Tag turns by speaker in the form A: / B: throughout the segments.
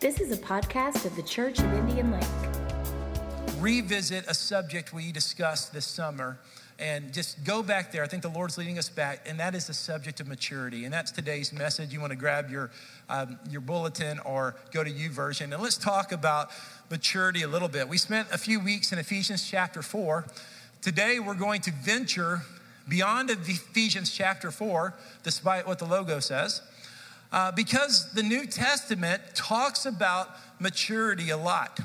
A: This is a podcast of the Church of Indian Lake.
B: Revisit a subject we discussed this summer and just go back there. I think the Lord's leading us back, and that is the subject of maturity. And that's today's message. You want to grab your, um, your bulletin or go to YouVersion. And let's talk about maturity a little bit. We spent a few weeks in Ephesians chapter 4. Today, we're going to venture beyond Ephesians chapter 4, despite what the logo says, uh, because the New Testament talks about maturity a lot.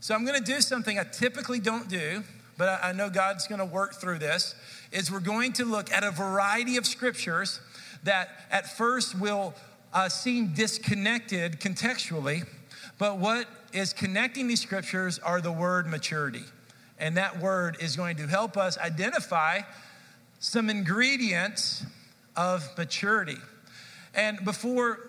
B: So I'm going to do something I typically don't do, but I, I know God's going to work through this. Is we're going to look at a variety of scriptures that at first will uh, seem disconnected contextually, but what is connecting these scriptures are the word maturity. And that word is going to help us identify some ingredients of maturity. And before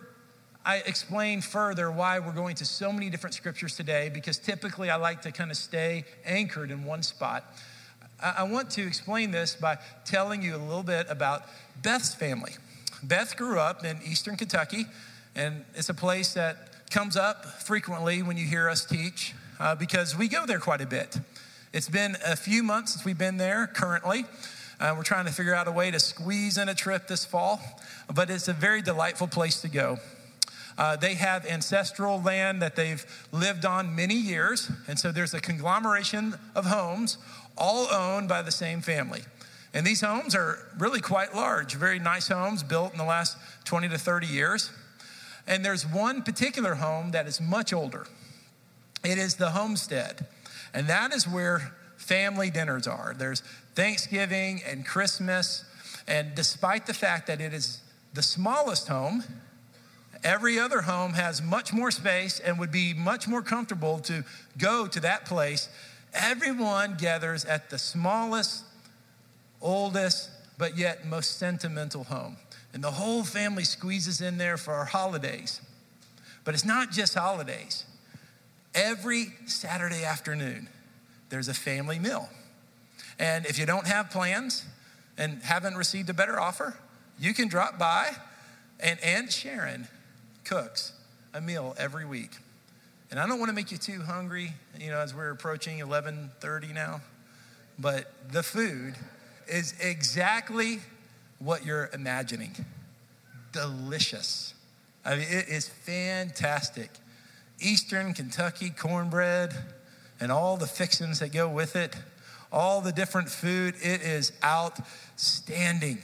B: I explain further why we're going to so many different scriptures today, because typically I like to kind of stay anchored in one spot, I want to explain this by telling you a little bit about Beth's family. Beth grew up in eastern Kentucky, and it's a place that comes up frequently when you hear us teach uh, because we go there quite a bit. It's been a few months since we've been there currently. Uh, we're trying to figure out a way to squeeze in a trip this fall, but it's a very delightful place to go. Uh, they have ancestral land that they've lived on many years, and so there's a conglomeration of homes, all owned by the same family. And these homes are really quite large, very nice homes built in the last 20 to 30 years. And there's one particular home that is much older. It is the homestead. And that is where family dinners are. There's Thanksgiving and Christmas. And despite the fact that it is the smallest home, every other home has much more space and would be much more comfortable to go to that place. Everyone gathers at the smallest, oldest, but yet most sentimental home. And the whole family squeezes in there for our holidays. But it's not just holidays. Every Saturday afternoon, there's a family meal. And if you don't have plans and haven't received a better offer, you can drop by and Aunt Sharon cooks a meal every week. And I don't want to make you too hungry, you know, as we're approaching 11:30 now, but the food is exactly what you're imagining. Delicious. I mean, it is fantastic. Eastern Kentucky cornbread and all the fixings that go with it all the different food. It is outstanding.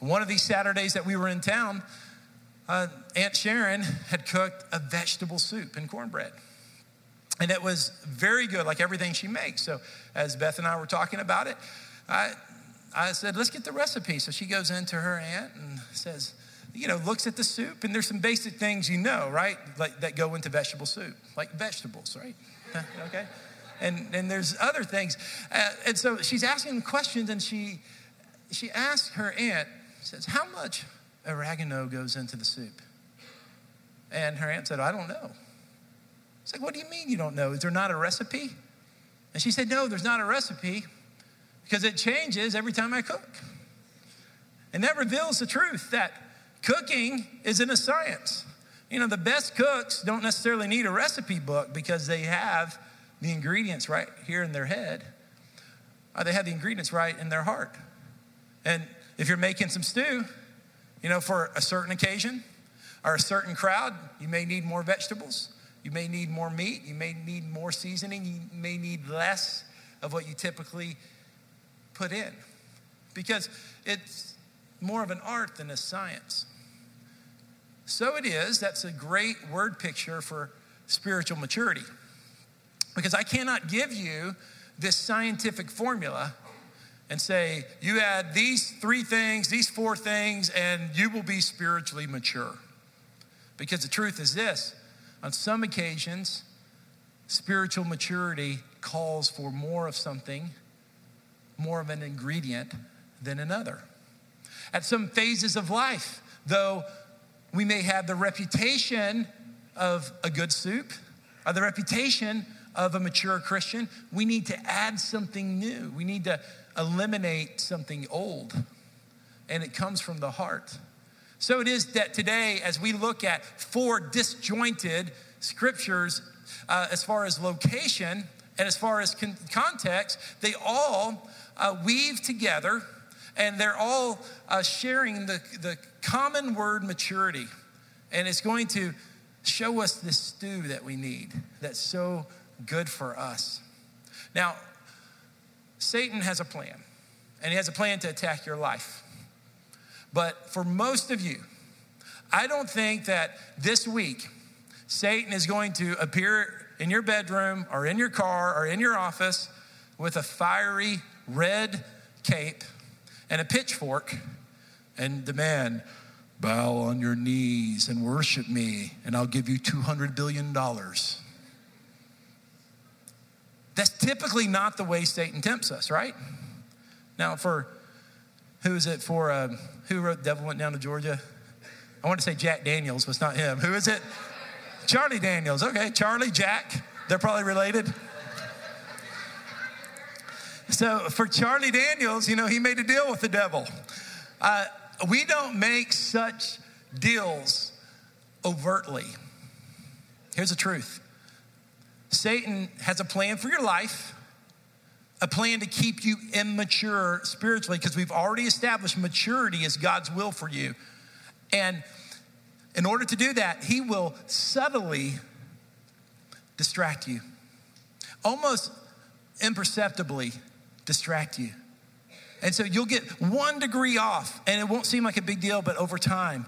B: One of these Saturdays that we were in town, uh, Aunt Sharon had cooked a vegetable soup and cornbread. And it was very good, like everything she makes. So, as Beth and I were talking about it, I, I said, let's get the recipe. So she goes into her aunt and says, you know, looks at the soup, and there's some basic things you know, right? Like that go into vegetable soup, like vegetables, right? okay and, and there's other things. Uh, and so she's asking questions, and she, she asks her aunt, says, How much oregano goes into the soup? And her aunt said, I don't know. It's like, What do you mean you don't know? Is there not a recipe? And she said, No, there's not a recipe because it changes every time I cook. And that reveals the truth that cooking isn't a science. You know, the best cooks don't necessarily need a recipe book because they have the ingredients right here in their head, or they have the ingredients right in their heart. And if you're making some stew, you know, for a certain occasion or a certain crowd, you may need more vegetables. You may need more meat. You may need more seasoning. You may need less of what you typically put in because it's more of an art than a science. So it is, that's a great word picture for spiritual maturity. Because I cannot give you this scientific formula and say, you add these three things, these four things, and you will be spiritually mature. Because the truth is this on some occasions, spiritual maturity calls for more of something, more of an ingredient than another. At some phases of life, though we may have the reputation of a good soup, or the reputation of a mature Christian, we need to add something new. We need to eliminate something old. And it comes from the heart. So it is that today, as we look at four disjointed scriptures uh, as far as location and as far as con- context, they all uh, weave together and they're all uh, sharing the, the common word maturity. And it's going to show us this stew that we need that's so good for us. Now, Satan has a plan, and he has a plan to attack your life. But for most of you, I don't think that this week Satan is going to appear in your bedroom or in your car or in your office with a fiery red cape and a pitchfork and demand, bow on your knees and worship me, and I'll give you $200 billion. That's typically not the way Satan tempts us, right? Now, for who is it for? Uh, who wrote Devil Went Down to Georgia? I want to say Jack Daniels, but it's not him. Who is it? Charlie Daniels. Okay, Charlie, Jack. They're probably related. So for Charlie Daniels, you know, he made a deal with the devil. Uh, we don't make such deals overtly. Here's the truth Satan has a plan for your life, a plan to keep you immature spiritually, because we've already established maturity as God's will for you. And in order to do that, he will subtly distract you, almost imperceptibly distract you. And so you'll get one degree off, and it won't seem like a big deal, but over time,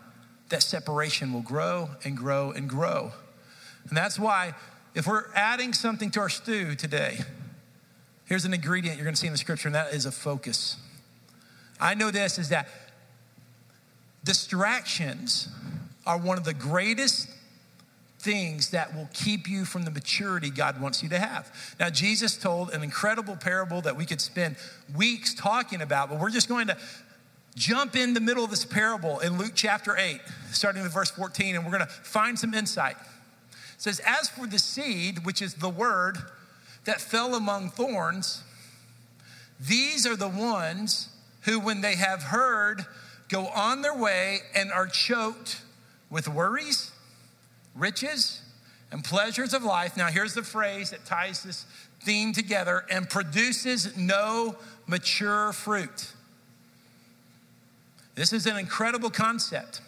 B: that separation will grow and grow and grow. And that's why if we're adding something to our stew today, here's an ingredient you're going to see in the scripture, and that is a focus. I know this is that distractions are one of the greatest things that will keep you from the maturity God wants you to have. Now, Jesus told an incredible parable that we could spend weeks talking about, but we're just going to jump in the middle of this parable in Luke chapter 8, starting with verse 14, and we're going to find some insight says, As for the seed, which is the word that fell among thorns, these are the ones who, when they have heard, go on their way and are choked with worries, riches, and pleasures of life. Now, here's the phrase that ties this theme together and produces no mature fruit. This is an incredible concept.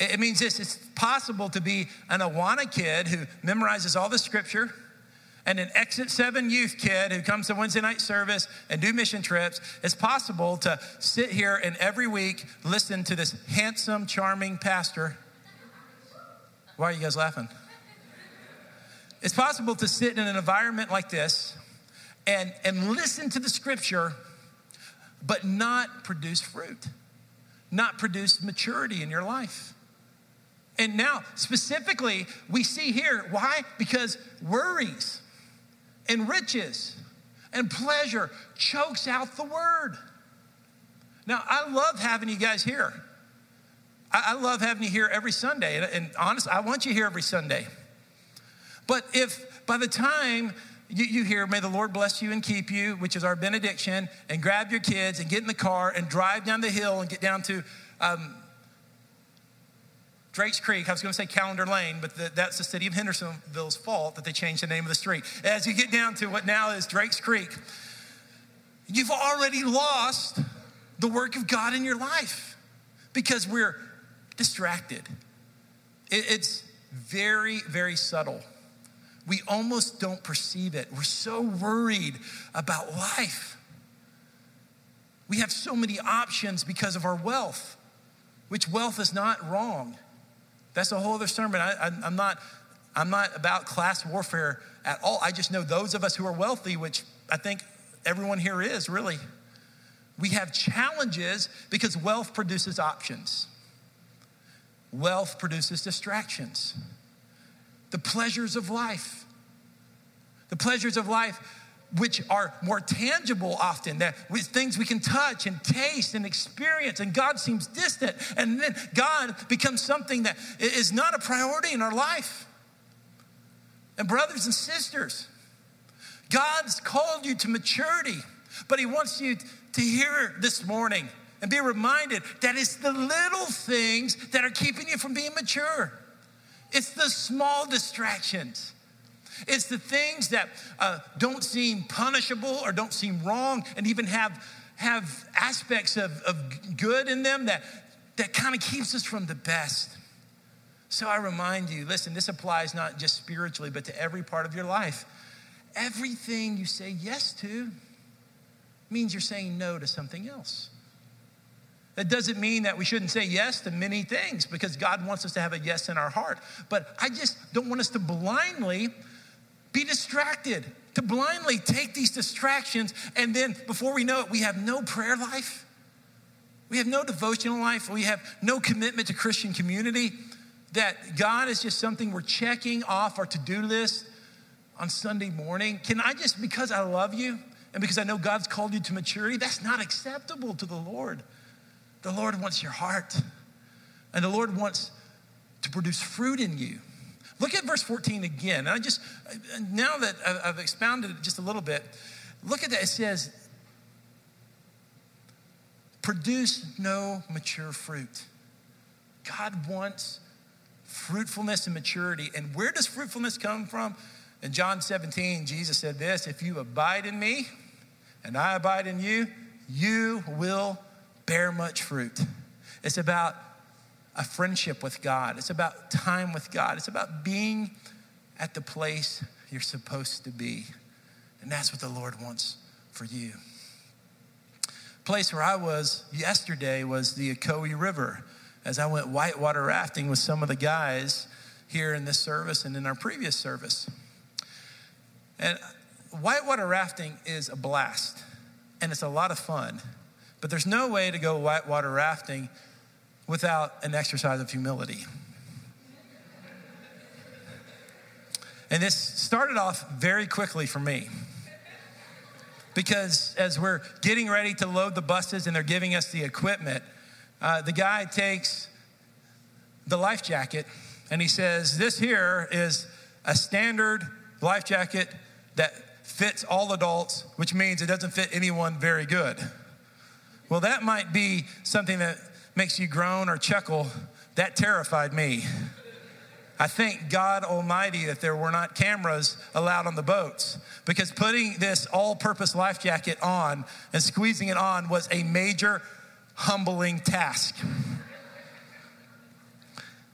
B: It means this it's possible to be an Awana kid who memorizes all the scripture and an Exit 7 youth kid who comes to Wednesday night service and do mission trips. It's possible to sit here and every week listen to this handsome, charming pastor. Why are you guys laughing? It's possible to sit in an environment like this and, and listen to the scripture, but not produce fruit, not produce maturity in your life. And now, specifically, we see here why? Because worries and riches and pleasure chokes out the word. Now, I love having you guys here. I, love having you here every Sunday. And, and honestly, I want you here every Sunday. But if by the time you, you, hear, may the Lord bless you and keep you, which is our benediction, and grab your kids and get in the car and drive down the hill and get down to um, Drake's Creek, I was going to say Calendar Lane, but the, that's the city of Hendersonville's fault that they changed the name of the street. As you get down to what now is Drake's Creek, you've already lost the work of God in your life because we're distracted. It, it's very, very subtle. We almost don't perceive it. We're so worried about life. We have so many options because of our wealth, which wealth is not wrong. That's a whole other sermon. I, am not, I'm not about class warfare at all. I just know those of us who are wealthy, which I think everyone here is really, we have challenges because wealth produces options. Wealth produces distractions. The pleasures of life. The pleasures of life which are more tangible often, that with things we can touch and taste and experience, and God seems distant, and then God becomes something that is not a priority in our life. And brothers and sisters, God's called you to maturity, but He wants you to hear this morning and be reminded that it's the little things that are keeping you from being mature. It's the small distractions. It's the things that uh, don't seem punishable or don't seem wrong and even have, have aspects of, of good in them that, that kind of keeps us from the best. So I remind you listen, this applies not just spiritually, but to every part of your life. Everything you say yes to means you're saying no to something else. That doesn't mean that we shouldn't say yes to many things because God wants us to have a yes in our heart. But I just don't want us to blindly be distracted, to blindly take these distractions, and then before we know it, we have no prayer life. We have no devotional life. We have no commitment to Christian community. That God is just something we're checking off our to do list on Sunday morning. Can I just, because I love you and because I know God's called you to maturity, that's not acceptable to the Lord. The Lord wants your heart, and the Lord wants to produce fruit in you. Look at verse 14 again. And I just, now that I've expounded it just a little bit, look at that. It says, produce no mature fruit. God wants fruitfulness and maturity. And where does fruitfulness come from? In John 17, Jesus said this If you abide in me and I abide in you, you will bear much fruit. It's about a friendship with God. It's about time with God. It's about being at the place you're supposed to be. And that's what the Lord wants for you. Place where I was yesterday was the Ocoee River as I went whitewater rafting with some of the guys here in this service and in our previous service. And whitewater rafting is a blast and it's a lot of fun. But there's no way to go whitewater rafting without an exercise of humility. And this started off very quickly for me. Because as we're getting ready to load the buses and they're giving us the equipment, uh, the guy takes the life jacket and he says, This here is a standard life jacket that fits all adults, which means it doesn't fit anyone very good. Well, that might be something that makes you groan or chuckle. That terrified me. I thank God Almighty that there were not cameras allowed on the boats because putting this all purpose life jacket on and squeezing it on was a major humbling task.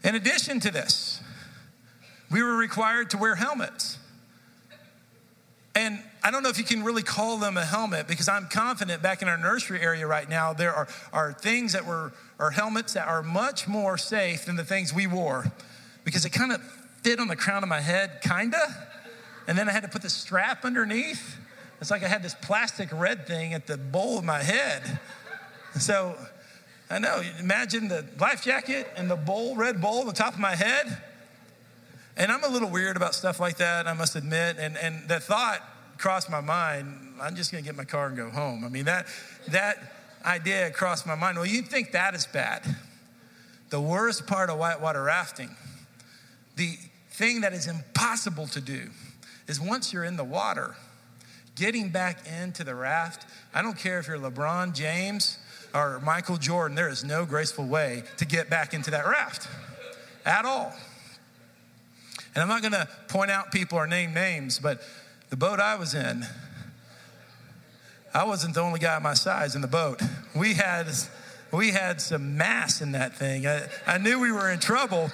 B: In addition to this, we were required to wear helmets. And I don't know if you can really call them a helmet because I'm confident back in our nursery area right now, there are, are things that were, are helmets that are much more safe than the things we wore because it kind of fit on the crown of my head, kinda. And then I had to put the strap underneath. It's like I had this plastic red thing at the bowl of my head. So I know, imagine the life jacket and the bowl, red bowl on the top of my head. And I'm a little weird about stuff like that, I must admit. And, and the thought crossed my mind, I'm just gonna get my car and go home. I mean, that, that idea crossed my mind. Well, you'd think that is bad. The worst part of whitewater rafting, the thing that is impossible to do, is once you're in the water, getting back into the raft, I don't care if you're LeBron James or Michael Jordan, there is no graceful way to get back into that raft at all. And I'm not gonna point out people or name names, but the boat I was in, I wasn't the only guy my size in the boat. We had, we had some mass in that thing. I, I knew we were in trouble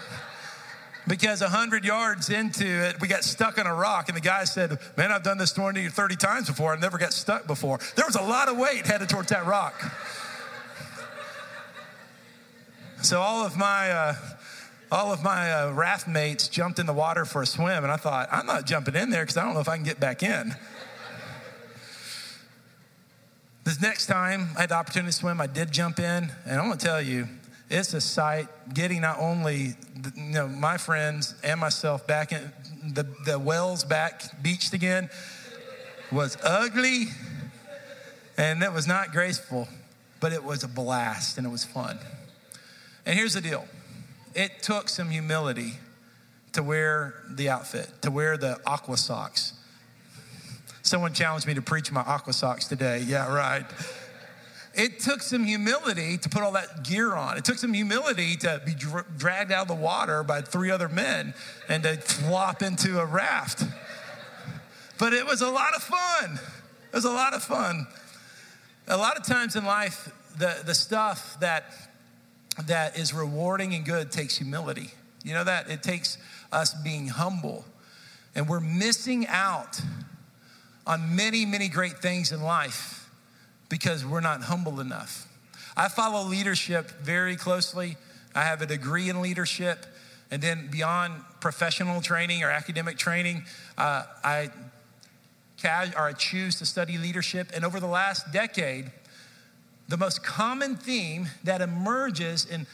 B: because 100 yards into it, we got stuck on a rock. And the guy said, Man, I've done this 20 or 30 times before. I've never got stuck before. There was a lot of weight headed towards that rock. So all of my uh, all of my uh, raft mates jumped in the water for a swim, and I thought, I'm not jumping in there because I don't know if I can get back in. this next time I had the opportunity to swim, I did jump in, and I'm gonna tell you, it's a sight getting not only you know my friends and myself back in the, the wells back beached again was ugly and it was not graceful but it was a blast and it was fun and here's the deal it took some humility to wear the outfit, to wear the aqua socks. Someone challenged me to preach my aqua socks today. Yeah, right. it took some humility to put all that gear on. It took some humility to be dr- dragged out of the water by three other men and to flop into a raft. But it was a lot of fun. It was a lot of fun. A lot of times in life, the, the stuff that, that is rewarding and good takes humility. You know that? It takes us being humble. And we're missing out on many, many great things in life because we're not humble enough. I follow leadership very closely. I have a degree in leadership. And then beyond professional training or academic training, uh, I, or I choose to study leadership. And over the last decade, the most common theme that emerges in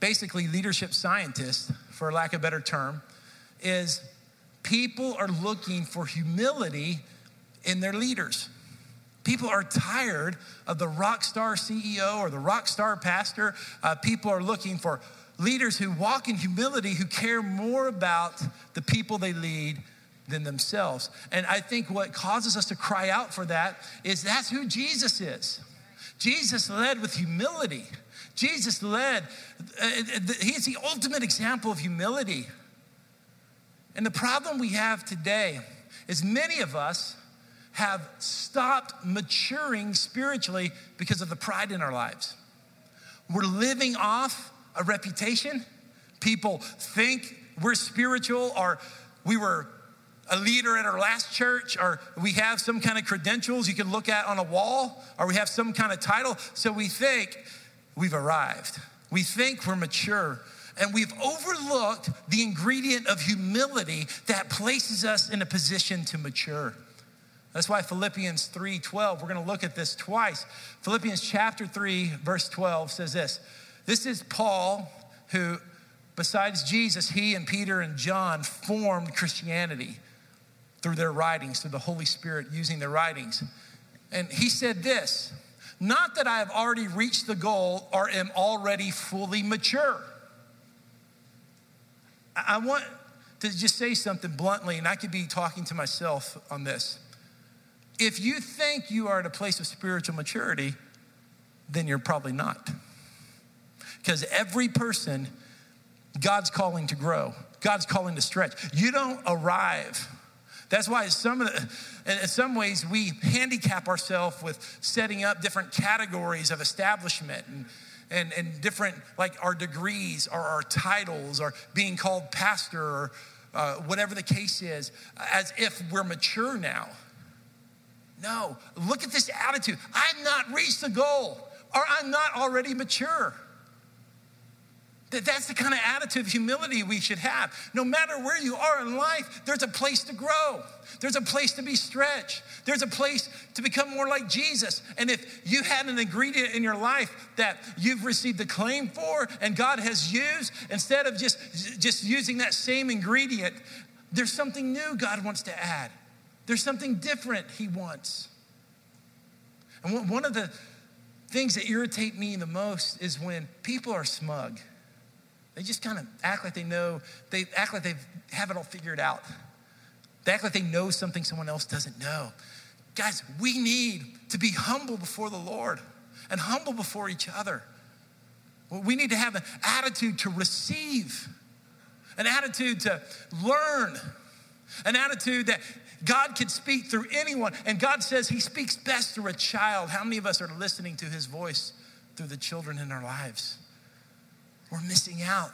B: basically leadership scientists, for lack of a better term, is people are looking for humility in their leaders. People are tired of the rock star CEO or the rock star pastor. Uh, people are looking for leaders who walk in humility, who care more about the people they lead than themselves. And I think what causes us to cry out for that is that's who Jesus is. Jesus led with humility. Jesus led, uh, he's the ultimate example of humility. And the problem we have today is many of us have stopped maturing spiritually because of the pride in our lives. We're living off a reputation. People think we're spiritual or we were a leader at our last church or we have some kind of credentials you can look at on a wall or we have some kind of title. So we think we've arrived. We think we're mature and we've overlooked the ingredient of humility that places us in a position to mature. That's why Philippians 3:12, we're going to look at this twice. Philippians chapter 3 verse 12 says this. This is Paul who besides Jesus, he and Peter and John formed Christianity through their writings, through the Holy Spirit using their writings. And he said this, not that I have already reached the goal or am already fully mature. I want to just say something bluntly, and I could be talking to myself on this. If you think you are at a place of spiritual maturity, then you're probably not. Because every person, God's calling to grow, God's calling to stretch. You don't arrive. That's why some of the, in some ways we handicap ourselves with setting up different categories of establishment and, and, and different, like our degrees or our titles or being called pastor or uh, whatever the case is, as if we're mature now. No, look at this attitude. I've not reached the goal, or I'm not already mature. That's the kind of attitude of humility we should have. No matter where you are in life, there's a place to grow. There's a place to be stretched. There's a place to become more like Jesus. And if you had an ingredient in your life that you've received the claim for and God has used, instead of just, just using that same ingredient, there's something new God wants to add. There's something different he wants. And one of the things that irritate me the most is when people are smug. They just kind of act like they know, they act like they have it all figured out. They act like they know something someone else doesn't know. Guys, we need to be humble before the Lord and humble before each other. We need to have an attitude to receive, an attitude to learn, an attitude that God can speak through anyone. And God says He speaks best through a child. How many of us are listening to His voice through the children in our lives? We're missing out.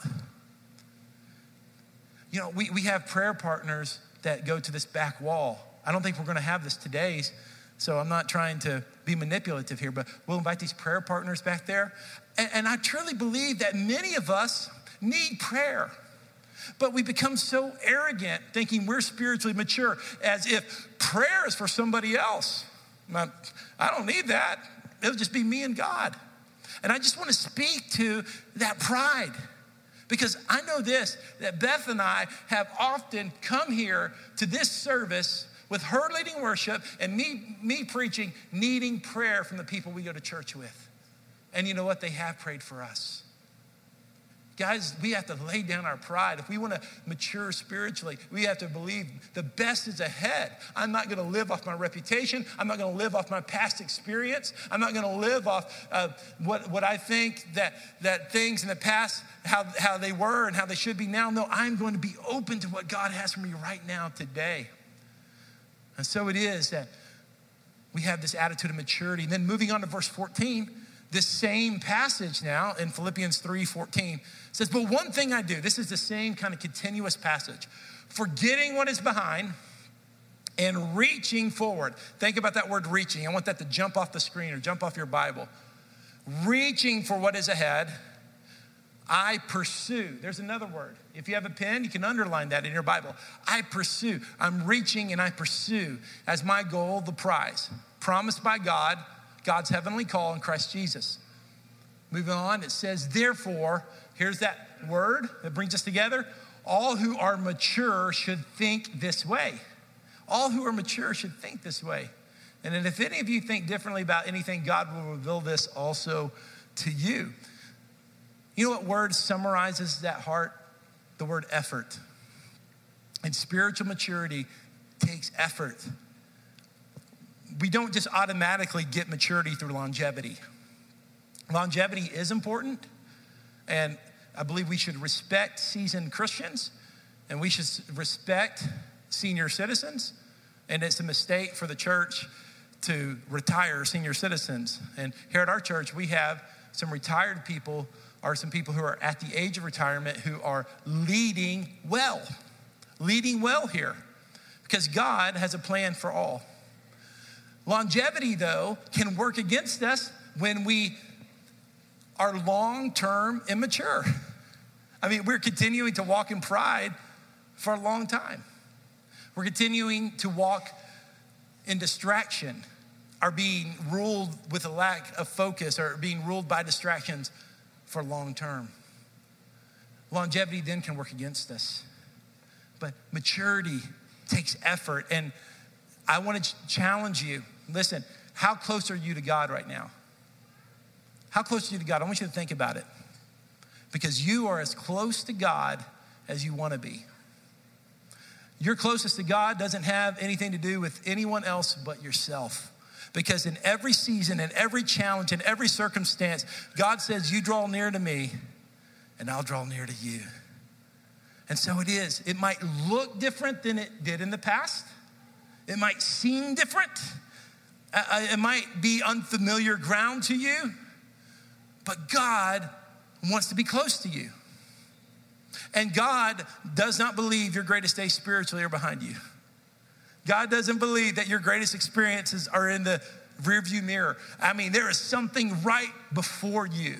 B: You know, we, we have prayer partners that go to this back wall. I don't think we're going to have this today, so I'm not trying to be manipulative here, but we'll invite these prayer partners back there. And, and I truly believe that many of us need prayer. But we become so arrogant thinking we're spiritually mature as if prayer is for somebody else. I don't need that. It'll just be me and God. And I just want to speak to that pride. Because I know this that Beth and I have often come here to this service with her leading worship and me, me preaching, needing prayer from the people we go to church with. And you know what? They have prayed for us. Guys, we have to lay down our pride. If we want to mature spiritually, we have to believe the best is ahead. I'm not going to live off my reputation. I'm not going to live off my past experience. I'm not going to live off uh, what, what I think that, that things in the past, how, how they were and how they should be now. No, I'm going to be open to what God has for me right now, today. And so it is that we have this attitude of maturity. And then moving on to verse 14, this same passage now in Philippians 3 14 says, But one thing I do, this is the same kind of continuous passage, forgetting what is behind and reaching forward. Think about that word reaching. I want that to jump off the screen or jump off your Bible. Reaching for what is ahead, I pursue. There's another word. If you have a pen, you can underline that in your Bible. I pursue. I'm reaching and I pursue as my goal the prize promised by God God's heavenly call in Christ Jesus. Moving on, it says, therefore, here's that word that brings us together. All who are mature should think this way. All who are mature should think this way. And if any of you think differently about anything, God will reveal this also to you. You know what word summarizes that heart? The word effort. And spiritual maturity takes effort we don't just automatically get maturity through longevity. Longevity is important, and I believe we should respect seasoned Christians and we should respect senior citizens. And it's a mistake for the church to retire senior citizens. And here at our church, we have some retired people or some people who are at the age of retirement who are leading well, leading well here because God has a plan for all. Longevity, though, can work against us when we are long term immature. I mean, we're continuing to walk in pride for a long time. We're continuing to walk in distraction, are being ruled with a lack of focus, or being ruled by distractions for long term. Longevity then can work against us. But maturity takes effort. And I want to challenge you Listen, how close are you to God right now? How close are you to God? I want you to think about it. Because you are as close to God as you want to be. Your closest to God doesn't have anything to do with anyone else but yourself. Because in every season, in every challenge, in every circumstance, God says, You draw near to me, and I'll draw near to you. And so it is. It might look different than it did in the past, it might seem different. It might be unfamiliar ground to you, but God wants to be close to you. And God does not believe your greatest days spiritually are behind you. God doesn't believe that your greatest experiences are in the rearview mirror. I mean, there is something right before you.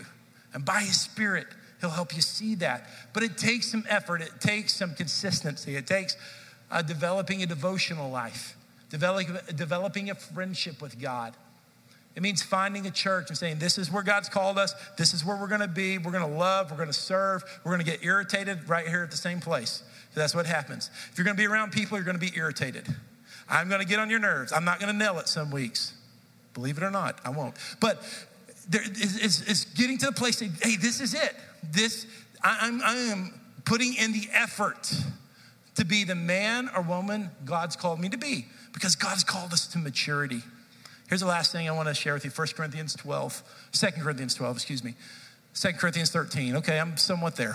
B: And by His Spirit, He'll help you see that. But it takes some effort, it takes some consistency, it takes uh, developing a devotional life developing, developing a friendship with God. It means finding a church and saying, This is where God's called us. This is where we're going to be. We're going to love. We're going to serve. We're going to get irritated right here at the same place. So that's what happens. If you're going to be around people, you're going to be irritated. I'm going to get on your nerves. I'm not going to nail it some weeks. Believe it or not, I won't. But there, it's, getting to the place, saying, hey, this is it. This, I, I'm, I am putting in the effort to be the man or woman God's called me to be because God's called us to maturity. Here's the last thing I want to share with you 1 Corinthians 12, 2 Corinthians 12, excuse me, 2 Corinthians 13. Okay, I'm somewhat there.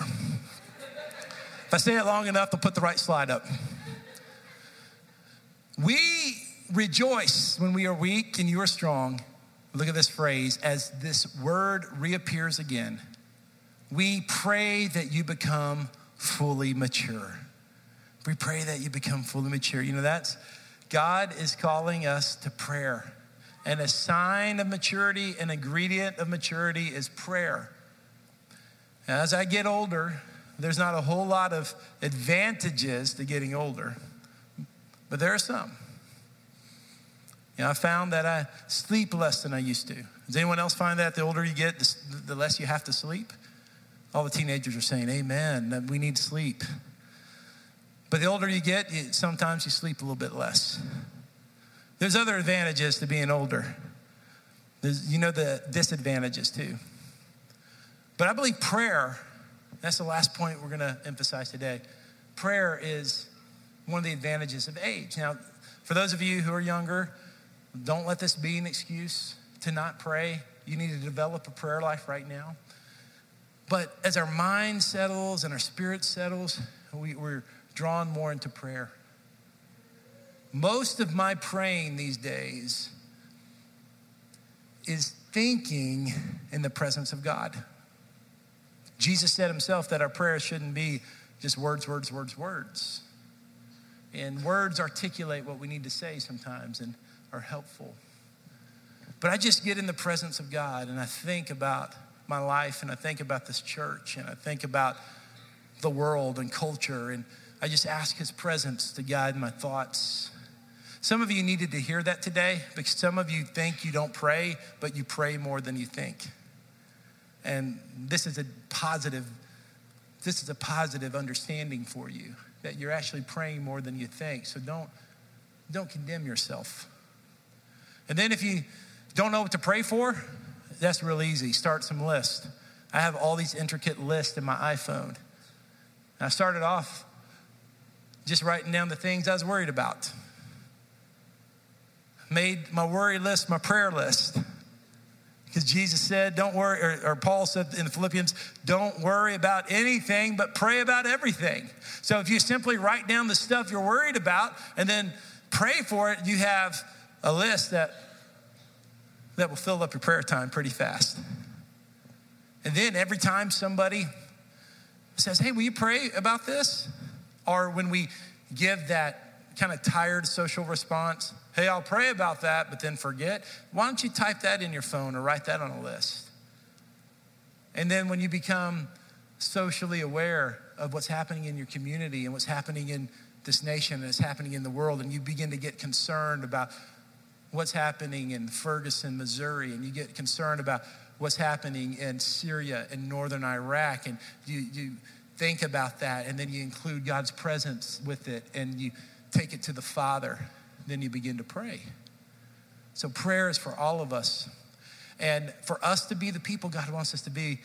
B: if I say it long enough, I'll put the right slide up. We rejoice when we are weak and you are strong. Look at this phrase as this word reappears again. We pray that you become fully mature. We pray that you become fully mature. You know, that's God is calling us to prayer. And a sign of maturity, an ingredient of maturity is prayer. As I get older, there's not a whole lot of advantages to getting older, but there are some. You know, I found that I sleep less than I used to. Does anyone else find that the older you get, the less you have to sleep? All the teenagers are saying, Amen, we need sleep. But the older you get, sometimes you sleep a little bit less. There's other advantages to being older. There's, you know the disadvantages too. But I believe prayer That's the last point we're going to emphasize today. Prayer is one of the advantages of age. Now, for those of you who are younger, don't let this be an excuse to not pray. You need to develop a prayer life right now. But as our mind settles and our spirit settles, we, we're drawn more into prayer. Most of my praying these days is thinking in the presence of God. Jesus said himself that our prayers shouldn't be just words, words, words, words. And words articulate what we need to say sometimes and are helpful. But I just get in the presence of God and I think about my life and I think about this church and I think about the world and culture and I just ask his presence to guide my thoughts. Some of you needed to hear that today because some of you think you don't pray, but you pray more than you think. And this is a positive this is a positive understanding for you that you're actually praying more than you think. So don't don't condemn yourself. And then if you don't know what to pray for, that's real easy. Start some lists. I have all these intricate lists in my iPhone. I started off just writing down the things I was worried about. Made my worry list my prayer list. Because Jesus said, don't worry, or, or, Paul said in Philippians, don't worry about anything, but pray about everything. So if you simply write down the stuff you're worried about and then pray for it, you have a list that that will fill up your prayer time pretty fast. And then every time somebody says, Hey, will you pray about this? Or when we give that kind of tired social response, Hey, I'll pray about that, but then forget, why don't you type that in your phone or write that on a list? And then when you become socially aware of what's happening in your community and what's happening in this nation and what's happening in the world, and you begin to get concerned about what's happening in Ferguson, Missouri, and you get concerned about what's happening in Syria and northern Iraq, and you, you think about that, and then you include God's presence with it, and you take it to the Father, then you begin to pray. So, prayer is for all of us. And for us to be the people God wants us to be,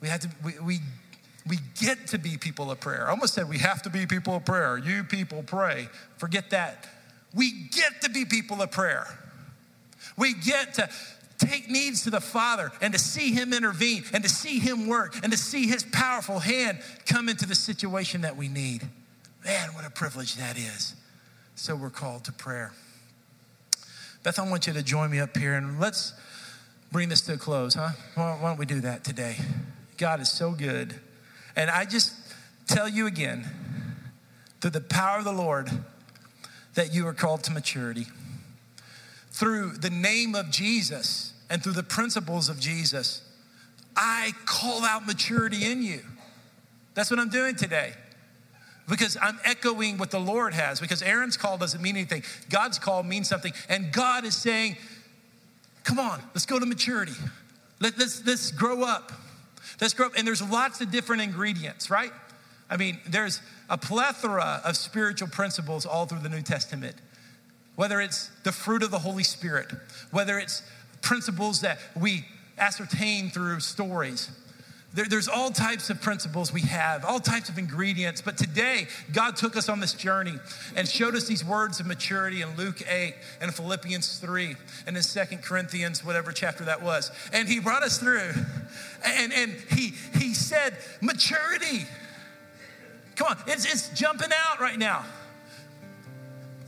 B: we have to, we, we, we get to be people of prayer. I almost said we have to be people of prayer. You people pray. Forget that we get to be people of prayer. We get to take needs to the Father and to see Him intervene and to see Him work and to see His powerful hand come into the situation that we need. Man, what a privilege that is. So we're called to prayer. Beth, I want you to join me up here and let's bring this to a close, huh? Why don't we do that today? God is so good. And I just tell you again, through the power of the Lord, that you are called to maturity. Through the name of Jesus and through the principles of Jesus, I call out maturity in you. That's what I'm doing today. Because I'm echoing what the Lord has. Because Aaron's call doesn't mean anything. God's call means something. And God is saying, come on, let's go to maturity. Let, let's, let's grow up. Let's grow up. And there's lots of different ingredients, right? I mean, there's a plethora of spiritual principles all through the New Testament. Whether it's the fruit of the Holy Spirit, whether it's principles that we ascertain through stories. There, there's all types of principles we have, all types of ingredients. But today, God took us on this journey and showed us these words of maturity in Luke 8 and Philippians 3 and in 2 Corinthians, whatever chapter that was. And He brought us through. And, and he, he said, maturity. Come on, it's, it's jumping out right now.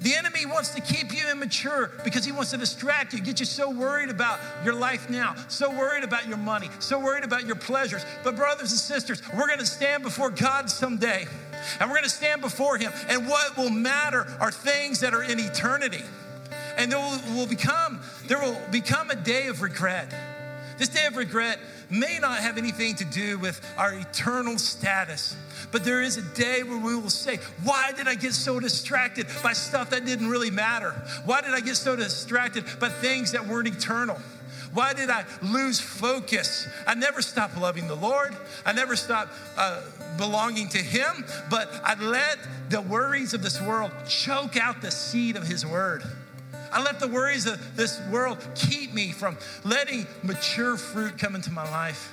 B: The enemy wants to keep you immature because he wants to distract you, get you so worried about your life now, so worried about your money, so worried about your pleasures. But, brothers and sisters, we're going to stand before God someday, and we're going to stand before him. And what will matter are things that are in eternity. And there will, will become there will become a day of regret. This day of regret may not have anything to do with our eternal status, but there is a day where we will say, Why did I get so distracted by stuff that didn't really matter? Why did I get so distracted by things that weren't eternal? Why did I lose focus? I never stopped loving the Lord. I never stopped uh, belonging to Him, but I let the worries of this world choke out the seed of His word. I let the worries of this world keep me from letting mature fruit come into my life.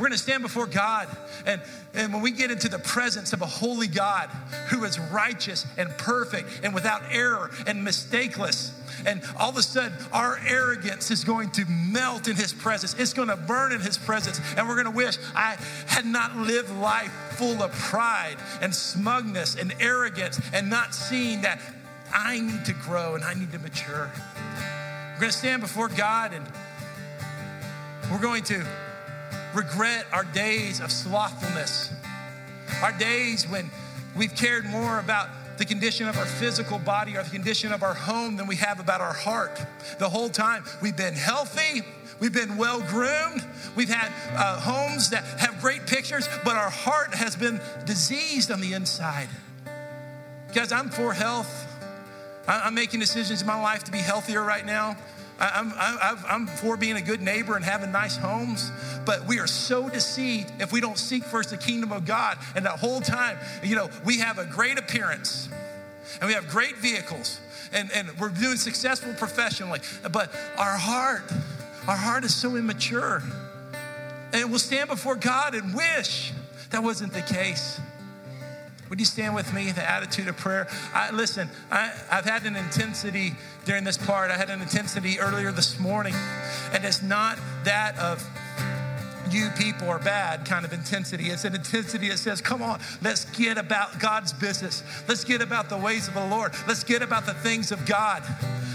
B: We're going to stand before God. And, and when we get into the presence of a holy God who is righteous and perfect and without error and mistakeless, and all of a sudden our arrogance is going to melt in his presence. It's going to burn in his presence. And we're going to wish I had not lived life full of pride and smugness and arrogance and not seeing that I need to grow and I need to mature. We're going to stand before God and we're going to regret our days of slothfulness, our days when we've cared more about the condition of our physical body or the condition of our home than we have about our heart. The whole time we've been healthy, we've been well groomed, we've had uh, homes that have great pictures, but our heart has been diseased on the inside. Guys, I'm for health. I'm making decisions in my life to be healthier right now. I'm, I'm, I'm, for being a good neighbor and having nice homes, but we are so deceived if we don't seek first the kingdom of God. And that whole time, you know, we have a great appearance and we have great vehicles and, and we're doing successful professionally, but our heart, our heart is so immature. And we'll stand before God and wish that wasn't the case. Would you stand with me? The attitude of prayer. I, listen, I, I've had an intensity during this part. I had an intensity earlier this morning, and it's not that of you people are bad kind of intensity. It's an intensity that says, come on, let's get about God's business. Let's get about the ways of the Lord. Let's get about the things of God.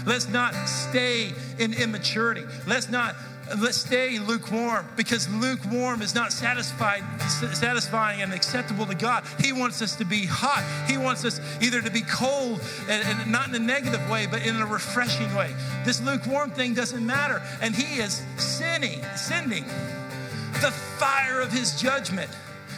B: Let's not stay in immaturity. Let's not let's stay lukewarm because lukewarm is not satisfied, satisfying and acceptable to God. He wants us to be hot. He wants us either to be cold and, and, not in a negative way, but in a refreshing way. This lukewarm thing doesn't matter. And He is sinning, sending the fire of His judgment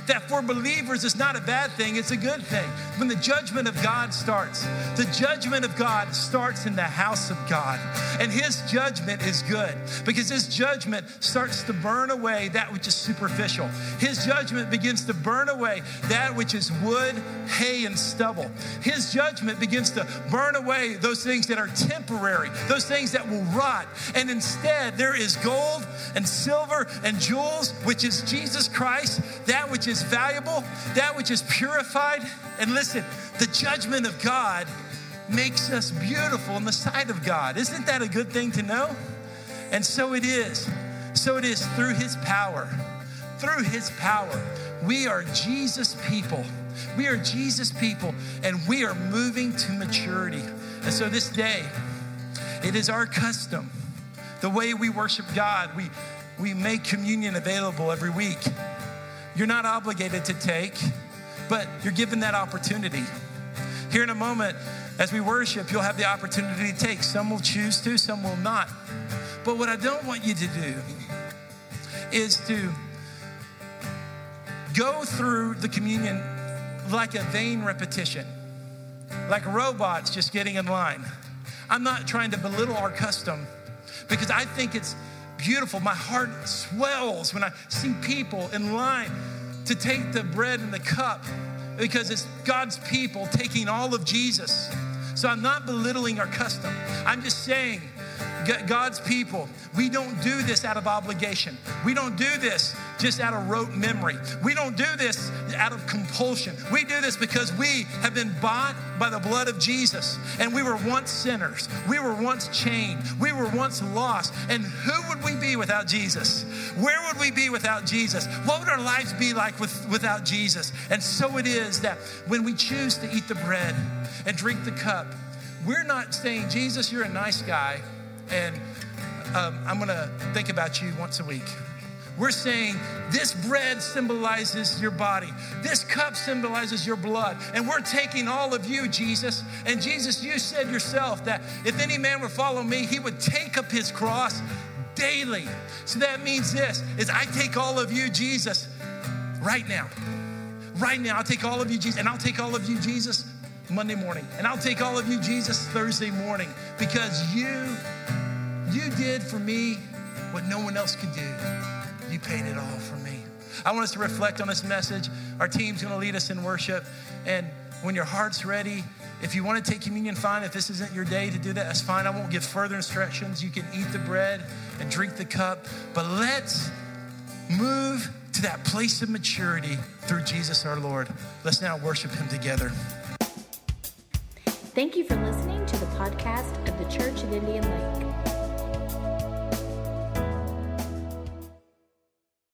B: that for believers it's not a bad thing, it's a good thing. When the judgment of God starts, the judgment of God starts in the house of God. And his judgment is good because his judgment starts to burn away that which is superficial. His judgment begins to burn away that which is wood, hay, and stubble. His judgment begins to burn away those things that are temporary, those things that will rot. And instead, there is gold and silver and jewels, which is Jesus Christ, that which is valuable, that which is purified. And listen, the judgment of God makes us beautiful in the sight of God. Isn't that a good thing to know? And so it is. So it is through his power. Through his power. We are Jesus people. We are Jesus people, and we are moving to maturity. And so this day, it is our custom, the way we worship God, we, we make communion available every week. You're not obligated to take, but you're given that opportunity. Here in a moment, as we worship, you'll have the opportunity to take. Some will choose to, some will not. But what I don't want you to do is to go through the communion like a vain repetition, like robots just getting in line. I'm not trying to belittle our custom because I think it's beautiful. My heart swells when I see people in line to take the bread and the cup because it's God's people taking all of Jesus. So I'm not belittling our custom. I'm just saying God's people, we don't do this out of obligation. We don't do this just out of rote memory. We don't do this out of compulsion. We do this because we have been bought by the blood of Jesus. And we were once sinners. We were once chained. We were once lost. And who would we be without Jesus? Where would we be without Jesus? What would our lives be like with, without Jesus? And so it is that when we choose to eat the bread and drink the cup, we're not saying, Jesus, you're a nice guy and um, I'm going to think about you once a week. We're saying this bread symbolizes your body. This cup symbolizes your blood. And we're taking all of you, Jesus. And Jesus, you said yourself that if any man would follow me, he would take up his cross daily. So that means this is I take all of you, Jesus, right now. Right now, I'll take all of you, Jesus, and I'll take all of you, Jesus, Monday morning. And I'll take all of you, Jesus, Thursday morning, because you you did for me what no one else could do. You paid it all for me. I want us to reflect on this message. Our team's going to lead us in worship. And when your heart's ready, if you want to take communion, fine. If this isn't your day to do that, that's fine. I won't give further instructions. You can eat the bread and drink the cup. But let's move to that place of maturity through Jesus our Lord. Let's now worship him together.
A: Thank you for listening to the podcast of the Church of Indian Lake.